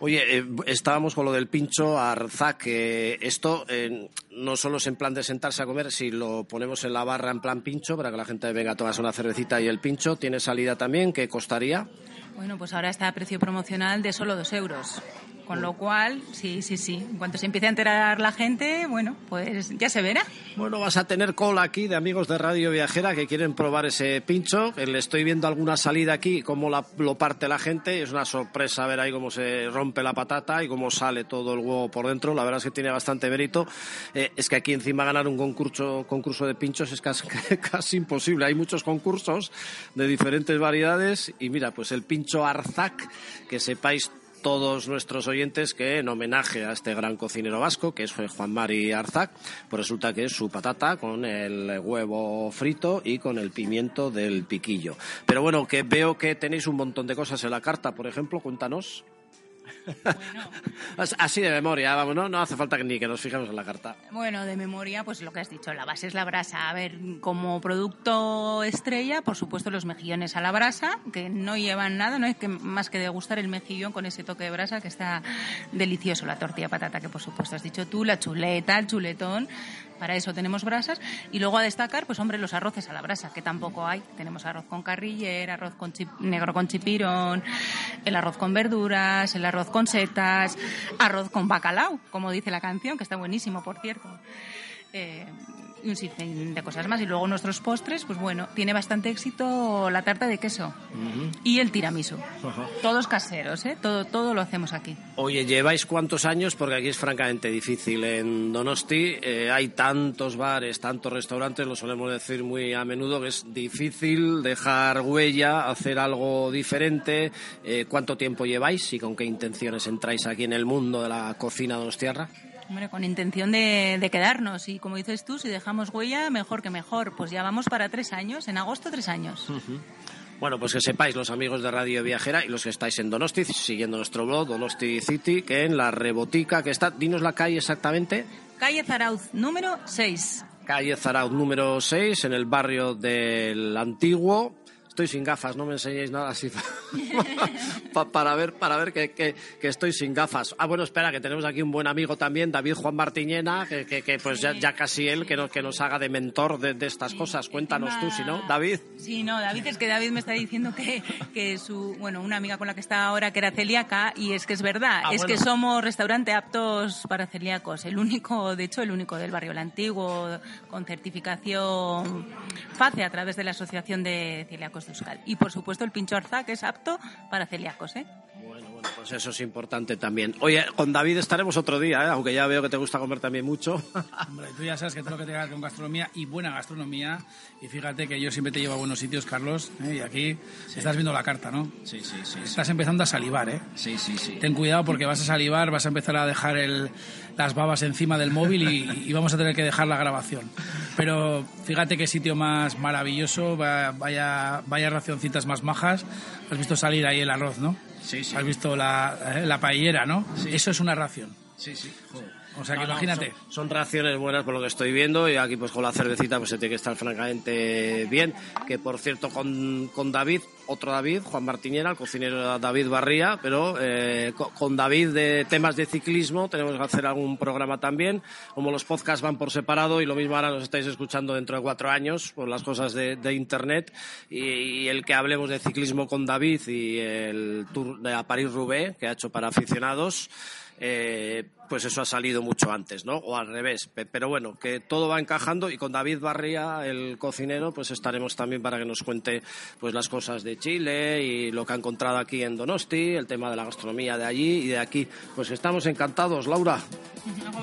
Oye, eh, estábamos con lo del pincho Arzac. que esto eh, no solo es en plan de sentarse a comer, si lo ponemos en la barra en plan pincho para que la gente venga a tomarse una cervecita y el pincho, ¿tiene salida también? ¿Qué costaría?
Bueno, pues ahora está a precio promocional de solo dos euros. Con lo cual, sí, sí, sí. En cuanto se empiece a enterar la gente, bueno, pues ya se verá.
Bueno, vas a tener cola aquí de amigos de Radio Viajera que quieren probar ese pincho. Le estoy viendo alguna salida aquí, cómo lo parte la gente. Es una sorpresa ver ahí cómo se rompe la patata y cómo sale todo el huevo por dentro. La verdad es que tiene bastante mérito. Eh, es que aquí encima ganar un concurso, concurso de pinchos es casi, casi imposible. Hay muchos concursos de diferentes variedades y mira, pues el pincho Arzac, que sepáis todos nuestros oyentes que en homenaje a este gran cocinero vasco, que es Juan Mari Arzac, pues resulta que es su patata con el huevo frito y con el pimiento del piquillo. Pero bueno, que veo que tenéis un montón de cosas en la carta, por ejemplo, cuéntanos. Así de memoria, vamos, ¿no? No hace falta ni que nos fijemos en la carta.
Bueno, de memoria, pues lo que has dicho, la base es la brasa. A ver, como producto estrella, por supuesto, los mejillones a la brasa, que no llevan nada, no hay que más que degustar el mejillón con ese toque de brasa, que está delicioso. La tortilla patata, que por supuesto has dicho tú, la chuleta, el chuletón, para eso tenemos brasas. Y luego a destacar, pues hombre, los arroces a la brasa, que tampoco hay. Tenemos arroz con carriller, arroz con negro con chipirón, el arroz con verduras, el arroz con setas, arroz con bacalao, como dice la canción, que está buenísimo, por cierto. Eh, y un sinfín de cosas más. Y luego nuestros postres, pues bueno, tiene bastante éxito la tarta de queso y el tiramisú. Todos caseros, ¿eh? Todo, todo lo hacemos aquí.
Oye, ¿lleváis cuántos años? Porque aquí es francamente difícil. En Donosti eh, hay tantos bares, tantos restaurantes, lo solemos decir muy a menudo, que es difícil dejar huella, hacer algo diferente. Eh, ¿Cuánto tiempo lleváis y con qué intenciones entráis aquí en el mundo de la cocina donostiarra?
Hombre, con intención de, de quedarnos. Y como dices tú, si dejamos huella, mejor que mejor. Pues ya vamos para tres años. En agosto, tres años.
Bueno, pues que sepáis los amigos de Radio Viajera y los que estáis en Donosti, siguiendo nuestro blog, Donosti City, que en la rebotica que está, dinos la calle exactamente.
Calle Zarauz, número 6.
Calle Zarauz número 6, en el barrio del Antiguo. Estoy sin gafas, no me enseñéis nada así pa- para ver, para ver que, que- que estoy sin gafas. Ah, bueno, espera, que tenemos aquí un buen amigo también, David Juan Martiñena, que, que- pues ya, ya casi él que nos, que nos haga de mentor de, de estas cosas. Cuéntanos tú, si no, David.
Sí, no, David, es que David me está diciendo que, que su, bueno, una amiga con la que está ahora que era celíaca, y es que es verdad,
Ah,
es
bueno.
que somos restaurante aptos para celíacos, el único, de hecho, el único del barrio El Antiguo, con certificación FACE a través de la Asociación de Celíacos de Euskal. Y por supuesto el pincho Arza, que es apto para celíacos, ¿eh?
Bueno, bueno, pues eso es importante también. Oye, con David estaremos otro día, ¿eh? aunque ya veo que te gusta comer también mucho.
Hombre, tú ya sabes que todo lo que tenga con gastronomía y buena gastronomía. Y fíjate que yo siempre te llevo a buenos sitios, Carlos. ¿eh? Y aquí estás viendo la carta, ¿no?
Sí, sí, sí.
Estás empezando a salivar, ¿eh?
Sí, sí, sí.
Ten cuidado porque vas a salivar, vas a empezar a dejar el- las babas encima del móvil y, y vamos a tener que dejar la grabación. Pero fíjate qué sitio más maravilloso, va- vaya, vaya racioncitas más majas. Has visto salir ahí el arroz, ¿no?
Sí, sí.
Has visto la, eh, la paellera, ¿no?
Sí.
Eso es una ración.
Sí, sí. Joder.
O sea que
No, no,
imagínate.
Son, son reacciones buenas por lo que estoy viendo y aquí pues con la cervecita pues se tiene que estar francamente bien. Que por cierto con, con David, otro David, Juan Martiñera, el cocinero David Barría, pero eh, co- con David de temas de ciclismo tenemos que hacer algún programa también. Como los podcasts van por separado y lo mismo ahora nos estáis escuchando dentro de cuatro años por las cosas de, de internet y, y el que hablemos de ciclismo con David y el tour de París-Roubaix que ha hecho para aficionados eh, pues eso ha salido mucho antes, ¿no? O al revés. Pe- Pero bueno, que todo va encajando y con David Barría, el cocinero, pues estaremos también para que nos cuente pues las cosas de Chile y lo que ha encontrado aquí en Donosti, el tema de la gastronomía de allí y de aquí. Pues estamos encantados, Laura.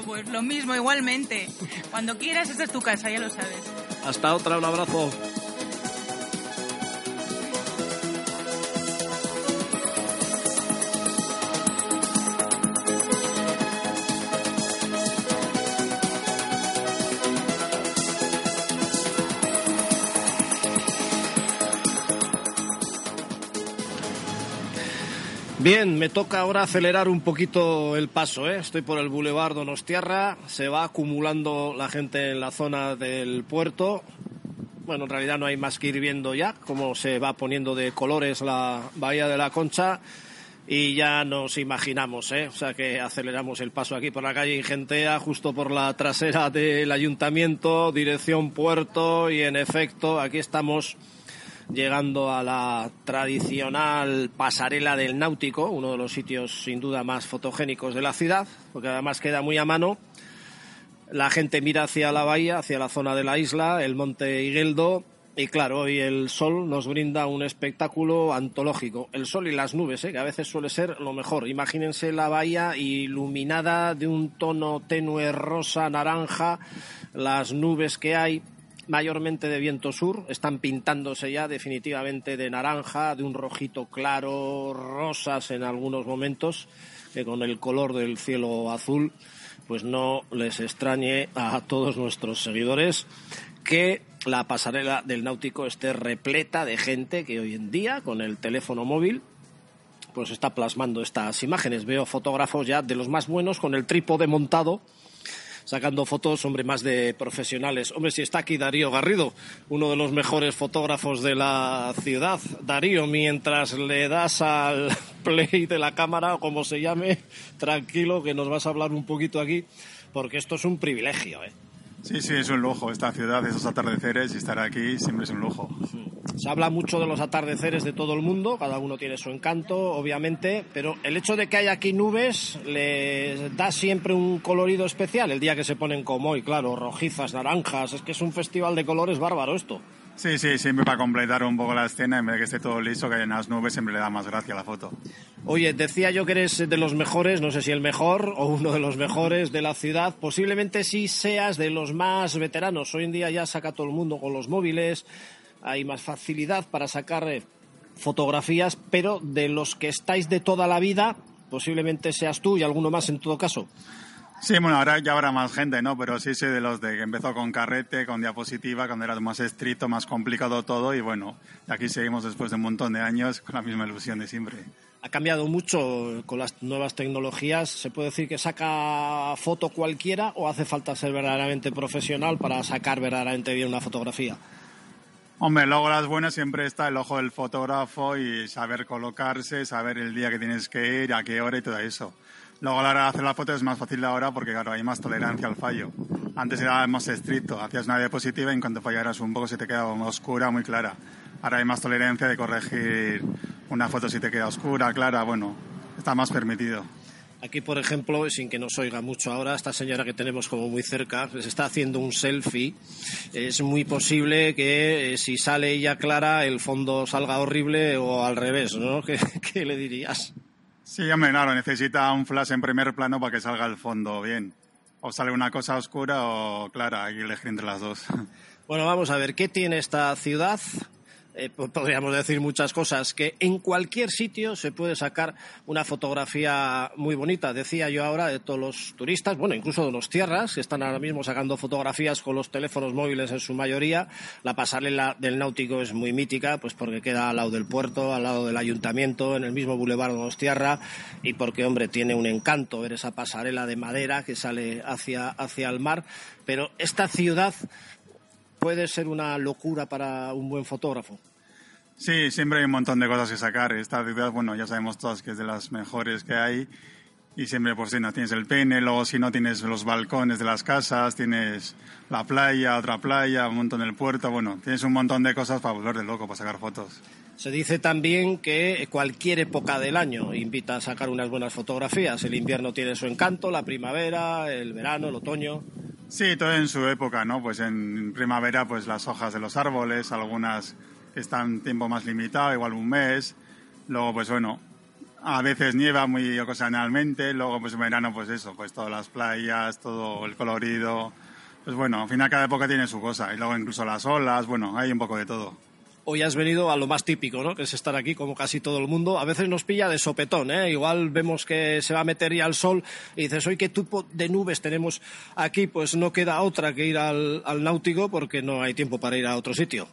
Pues lo mismo, igualmente. Cuando quieras, esta es tu casa, ya lo sabes.
Hasta otra, un abrazo. Bien, me toca ahora acelerar un poquito el paso. ¿eh? Estoy por el Boulevard Donostiarra, se va acumulando la gente en la zona del puerto. Bueno, en realidad no hay más que ir viendo ya cómo se va poniendo de colores la Bahía de la Concha y ya nos imaginamos, ¿eh? O sea que aceleramos el paso aquí por la calle Ingentea, justo por la trasera del ayuntamiento, dirección puerto y en efecto aquí estamos llegando a la tradicional pasarela del náutico, uno de los sitios sin duda más fotogénicos de la ciudad, porque además queda muy a mano. La gente mira hacia la bahía, hacia la zona de la isla, el monte Higueldo, y claro, hoy el sol nos brinda un espectáculo antológico. El sol y las nubes, ¿eh? que a veces suele ser lo mejor. Imagínense la bahía iluminada de un tono tenue rosa, naranja, las nubes que hay, mayormente de viento sur, están pintándose ya definitivamente de naranja, de un rojito claro, rosas en algunos momentos, que con el color del cielo azul, pues no les extrañe a todos nuestros seguidores que la pasarela del náutico esté repleta de gente que hoy en día con el teléfono móvil pues está plasmando estas imágenes. Veo fotógrafos ya de los más buenos con el trípode montado sacando fotos, hombre, más de profesionales. Hombre, si está aquí Darío Garrido, uno de los mejores fotógrafos de la ciudad. Darío, mientras le das al play de la cámara, o como se llame, tranquilo, que nos vas a hablar un poquito aquí, porque esto es un privilegio, ¿eh?
Sí, sí, es un lujo. Esta ciudad, esos atardeceres y estar aquí siempre es un lujo.
Se habla mucho de los atardeceres de todo el mundo, cada uno tiene su encanto, obviamente, pero el hecho de que haya aquí nubes les da siempre un colorido especial. El día que se ponen como hoy, claro, rojizas, naranjas, es que es un festival de colores bárbaro esto.
Sí, sí, siempre para completar un poco la escena, en vez de que esté todo liso, que haya unas nubes, siempre le da más gracia a la foto.
Oye, decía yo que eres de los mejores, no sé si el mejor o uno de los mejores de la ciudad. Posiblemente sí seas de los más veteranos. Hoy en día ya saca todo el mundo con los móviles, hay más facilidad para sacar eh, fotografías, pero de los que estáis de toda la vida, posiblemente seas tú y alguno más en todo caso.
Sí, bueno, ahora ya habrá más gente, ¿no? Pero sí sé de los de que empezó con carrete, con diapositiva, cuando era más estricto, más complicado todo y bueno, aquí seguimos después de un montón de años con la misma ilusión de siempre.
Ha cambiado mucho con las nuevas tecnologías. ¿Se puede decir que saca foto cualquiera o hace falta ser verdaderamente profesional para sacar verdaderamente bien una fotografía?
Hombre, luego las buenas siempre está el ojo del fotógrafo y saber colocarse, saber el día que tienes que ir, a qué hora y todo eso. Luego a la hora de hacer la foto es más fácil ahora porque claro, hay más tolerancia al fallo. Antes era más estricto, hacías una diapositiva y en cuanto fallaras un poco se te quedaba oscura, muy clara. Ahora hay más tolerancia de corregir una foto si te queda oscura, clara, bueno, está más permitido.
Aquí, por ejemplo, sin que nos oiga mucho ahora, esta señora que tenemos como muy cerca se está haciendo un selfie. Es muy posible que eh, si sale ella clara, el fondo salga horrible o al revés, ¿no? qué le dirías?
Sí, hombre, claro, necesita un flash en primer plano para que salga el fondo bien. O sale una cosa oscura o clara, hay que elegir entre las dos.
Bueno, vamos a ver, ¿qué tiene esta ciudad? Eh, podríamos decir muchas cosas, que en cualquier sitio se puede sacar una fotografía muy bonita. Decía yo ahora de todos los turistas, bueno, incluso de los tierras, que están ahora mismo sacando fotografías con los teléfonos móviles en su mayoría. La pasarela del náutico es muy mítica, pues porque queda al lado del puerto, al lado del ayuntamiento, en el mismo boulevard de Tierra, y porque, hombre, tiene un encanto ver esa pasarela de madera que sale hacia, hacia el mar. Pero esta ciudad puede ser una locura para un buen fotógrafo.
Sí, siempre hay un montón de cosas que sacar. Esta ciudad, bueno, ya sabemos todas que es de las mejores que hay. Y siempre, pues si no tienes el pene, luego si no tienes los balcones de las casas, tienes la playa, otra playa, un montón del puerto, bueno, tienes un montón de cosas para volver de loco, para sacar fotos.
Se dice también que cualquier época del año invita a sacar unas buenas fotografías. El invierno tiene su encanto, la primavera, el verano, el otoño.
Sí, todo en su época, ¿no? Pues en primavera, pues las hojas de los árboles, algunas están tiempo más limitado, igual un mes. Luego, pues bueno, a veces nieva muy ocasionalmente. Luego, pues en verano, pues eso, pues todas las playas, todo el colorido. Pues bueno, al final cada época tiene su cosa. Y luego incluso las olas, bueno, hay un poco de todo
hoy has venido a lo más típico, ¿no? Que es estar aquí como casi todo el mundo. A veces nos pilla de sopetón, ¿eh? Igual vemos que se va a meter ya el sol y dices, hoy qué tipo de nubes tenemos aquí, pues no queda otra que ir al, náutico porque no hay tiempo para ir a otro sitio.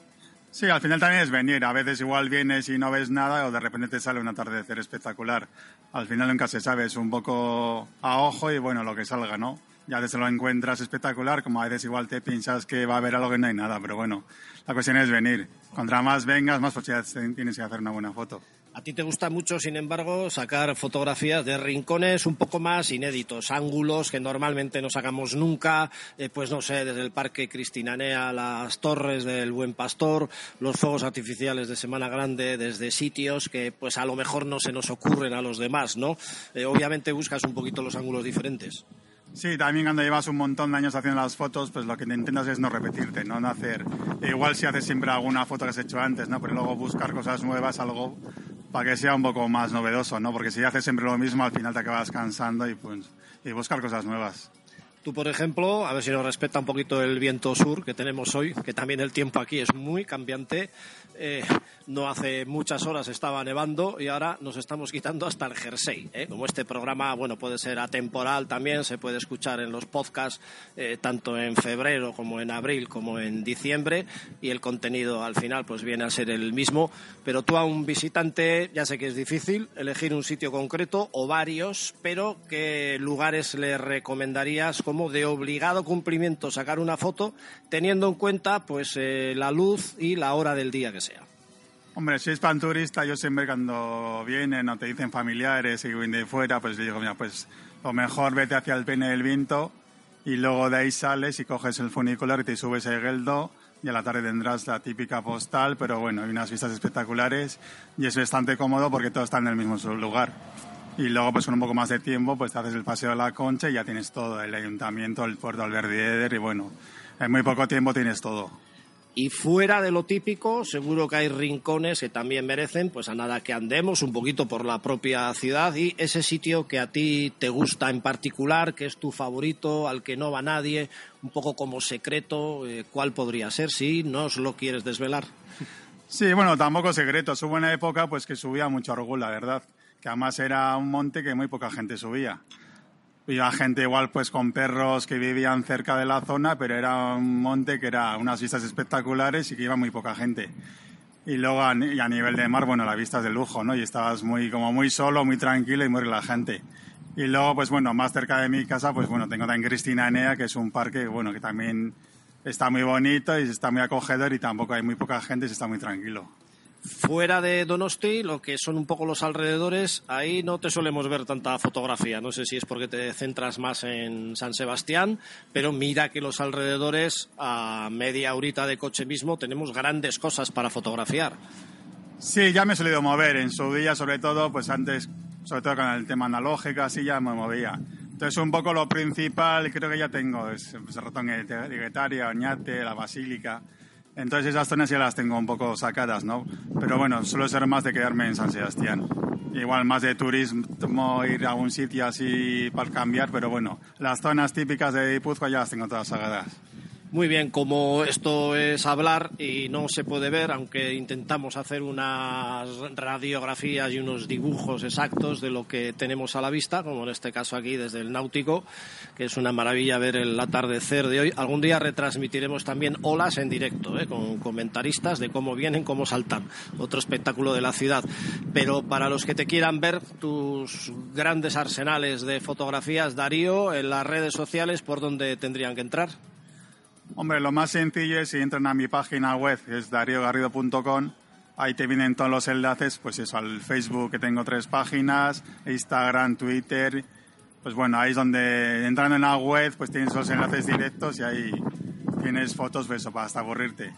Sí, al final también es venir. A veces igual vienes y no ves nada o de repente te sale un atardecer espectacular. Al final nunca se sabe, es un poco a ojo y bueno, lo que salga, ¿no? Ya desde lo encuentras espectacular, como a veces igual te piensas que va a haber algo que no hay nada, pero bueno, la cuestión es venir. Contra más vengas, más posibilidades tienes que hacer una buena foto.
A ti te gusta mucho, sin embargo, sacar fotografías de rincones un poco más inéditos, ángulos que normalmente no sacamos nunca, eh, pues no sé, desde el Parque Cristinanea, las torres del Buen Pastor, los fuegos artificiales de Semana Grande, desde sitios que pues a lo mejor no se nos ocurren a los demás, ¿no? Eh, obviamente buscas un poquito los ángulos diferentes.
Sí, también cuando llevas un montón de años haciendo las fotos, pues lo que intentas es no repetirte, no, hacer. Igual si haces siempre alguna foto que has hecho antes, ¿no? Pero luego buscar cosas nuevas, algo para que sea un poco más novedoso, ¿no? Porque si haces siempre lo mismo, al final te acabas cansando y pues y buscar cosas nuevas.
Tú, por ejemplo, a ver si nos respeta un poquito el viento sur que tenemos hoy, que también el tiempo aquí es muy cambiante. Eh, no hace muchas horas estaba nevando y ahora nos estamos quitando hasta el jersey. ¿eh? Como este programa, bueno, puede ser atemporal también, se puede escuchar en los podcasts eh, tanto en febrero como en abril como en diciembre y el contenido al final pues viene a ser el mismo. Pero tú a un visitante, ya sé que es difícil elegir un sitio concreto o varios, pero ¿qué lugares le recomendarías como de obligado cumplimiento sacar una foto teniendo en cuenta pues la luz y la hora del día que sea?
Hombre, si es pan turista, yo siempre cuando vienen o te dicen familiares y vienen de fuera, pues digo, mira, pues lo mejor vete hacia el pene del viento y luego de ahí sales y coges el funicular y te subes a Geldo y a la tarde tendrás la típica postal, pero bueno, hay unas vistas espectaculares y es bastante cómodo porque todo está en el mismo lugar. Y luego, pues con un poco más de tiempo, pues te haces el paseo de la Concha y ya tienes todo, el ayuntamiento, el puerto Alberdieder y bueno, en muy poco tiempo tienes todo.
Y fuera de lo típico, seguro que hay rincones que también merecen, pues a nada que andemos un poquito por la propia ciudad y ese sitio que a ti te gusta en particular, que es tu favorito, al que no va nadie, un poco como secreto, eh, ¿cuál podría ser si no os lo quieres desvelar?
Sí, bueno, tampoco secreto. Hubo una época pues que subía mucho la verdad, que además era un monte que muy poca gente subía. Iba gente igual pues con perros que vivían cerca de la zona, pero era un monte que era unas vistas espectaculares y que iba muy poca gente. Y luego a, y a nivel de mar, bueno, la vista es de lujo, ¿no? Y estabas muy, como muy solo, muy tranquilo y muy relajante. Y luego, pues bueno, más cerca de mi casa, pues bueno, tengo también Cristina Enea, que es un parque, bueno, que también está muy bonito y está muy acogedor y tampoco hay muy poca gente y se está muy tranquilo.
Fuera de Donosti, lo que son un poco los alrededores, ahí no te solemos ver tanta fotografía. No sé si es porque te centras más en San Sebastián, pero mira que los alrededores, a media horita de coche mismo, tenemos grandes cosas para fotografiar.
Sí, ya me he solido mover en su día, sobre todo, pues antes, sobre todo con el tema analógico, así ya me movía. Entonces, un poco lo principal, creo que ya tengo, es pues, el ratón de Guetaria, Oñate, la Basílica. Entonces, esas zonas ya las tengo un poco sacadas, ¿no? Pero bueno, suelo ser más de quedarme en San Sebastián. Igual más de turismo, ir a un sitio así para cambiar, pero bueno, las zonas típicas de Guipúzcoa ya las tengo todas sacadas.
Muy bien, como esto es hablar y no se puede ver, aunque intentamos hacer unas radiografías y unos dibujos exactos de lo que tenemos a la vista, como en este caso aquí desde el Náutico, que es una maravilla ver el atardecer de hoy. Algún día retransmitiremos también olas en directo, ¿eh? con comentaristas de cómo vienen, cómo saltan. Otro espectáculo de la ciudad. Pero para los que te quieran ver tus grandes arsenales de fotografías, Darío, en las redes sociales, ¿por dónde tendrían que entrar?
Hombre, lo más sencillo es si entran a mi página web, que es dariogarrido.com, ahí te vienen todos los enlaces, pues eso, al Facebook que tengo tres páginas, Instagram, Twitter, pues bueno, ahí es donde entrando en la web, pues tienes los enlaces directos y ahí tienes fotos, pues para hasta aburrirte.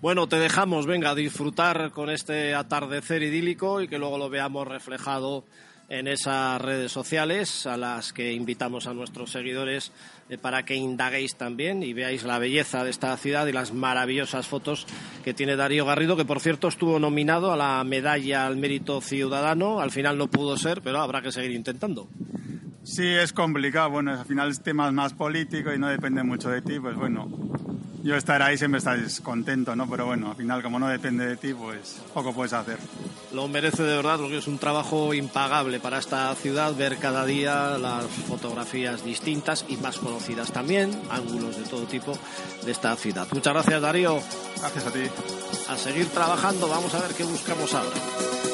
Bueno, te dejamos, venga, disfrutar con este atardecer idílico y que luego lo veamos reflejado en esas redes sociales a las que invitamos a nuestros seguidores eh, para que indaguéis también y veáis la belleza de esta ciudad y las maravillosas fotos que tiene Darío Garrido, que por cierto estuvo nominado a la medalla al mérito ciudadano, al final no pudo ser, pero habrá que seguir intentando.
Sí, es complicado, bueno, al final es temas más políticos y no depende mucho de ti, pues bueno, yo estar ahí siempre estás contento, ¿no? Pero bueno, al final como no depende de ti, pues poco puedes hacer.
Lo merece de verdad porque es un trabajo impagable para esta ciudad ver cada día las fotografías distintas y más conocidas también, ángulos de todo tipo de esta ciudad. Muchas gracias Darío.
Gracias a ti.
A seguir trabajando, vamos a ver qué buscamos ahora.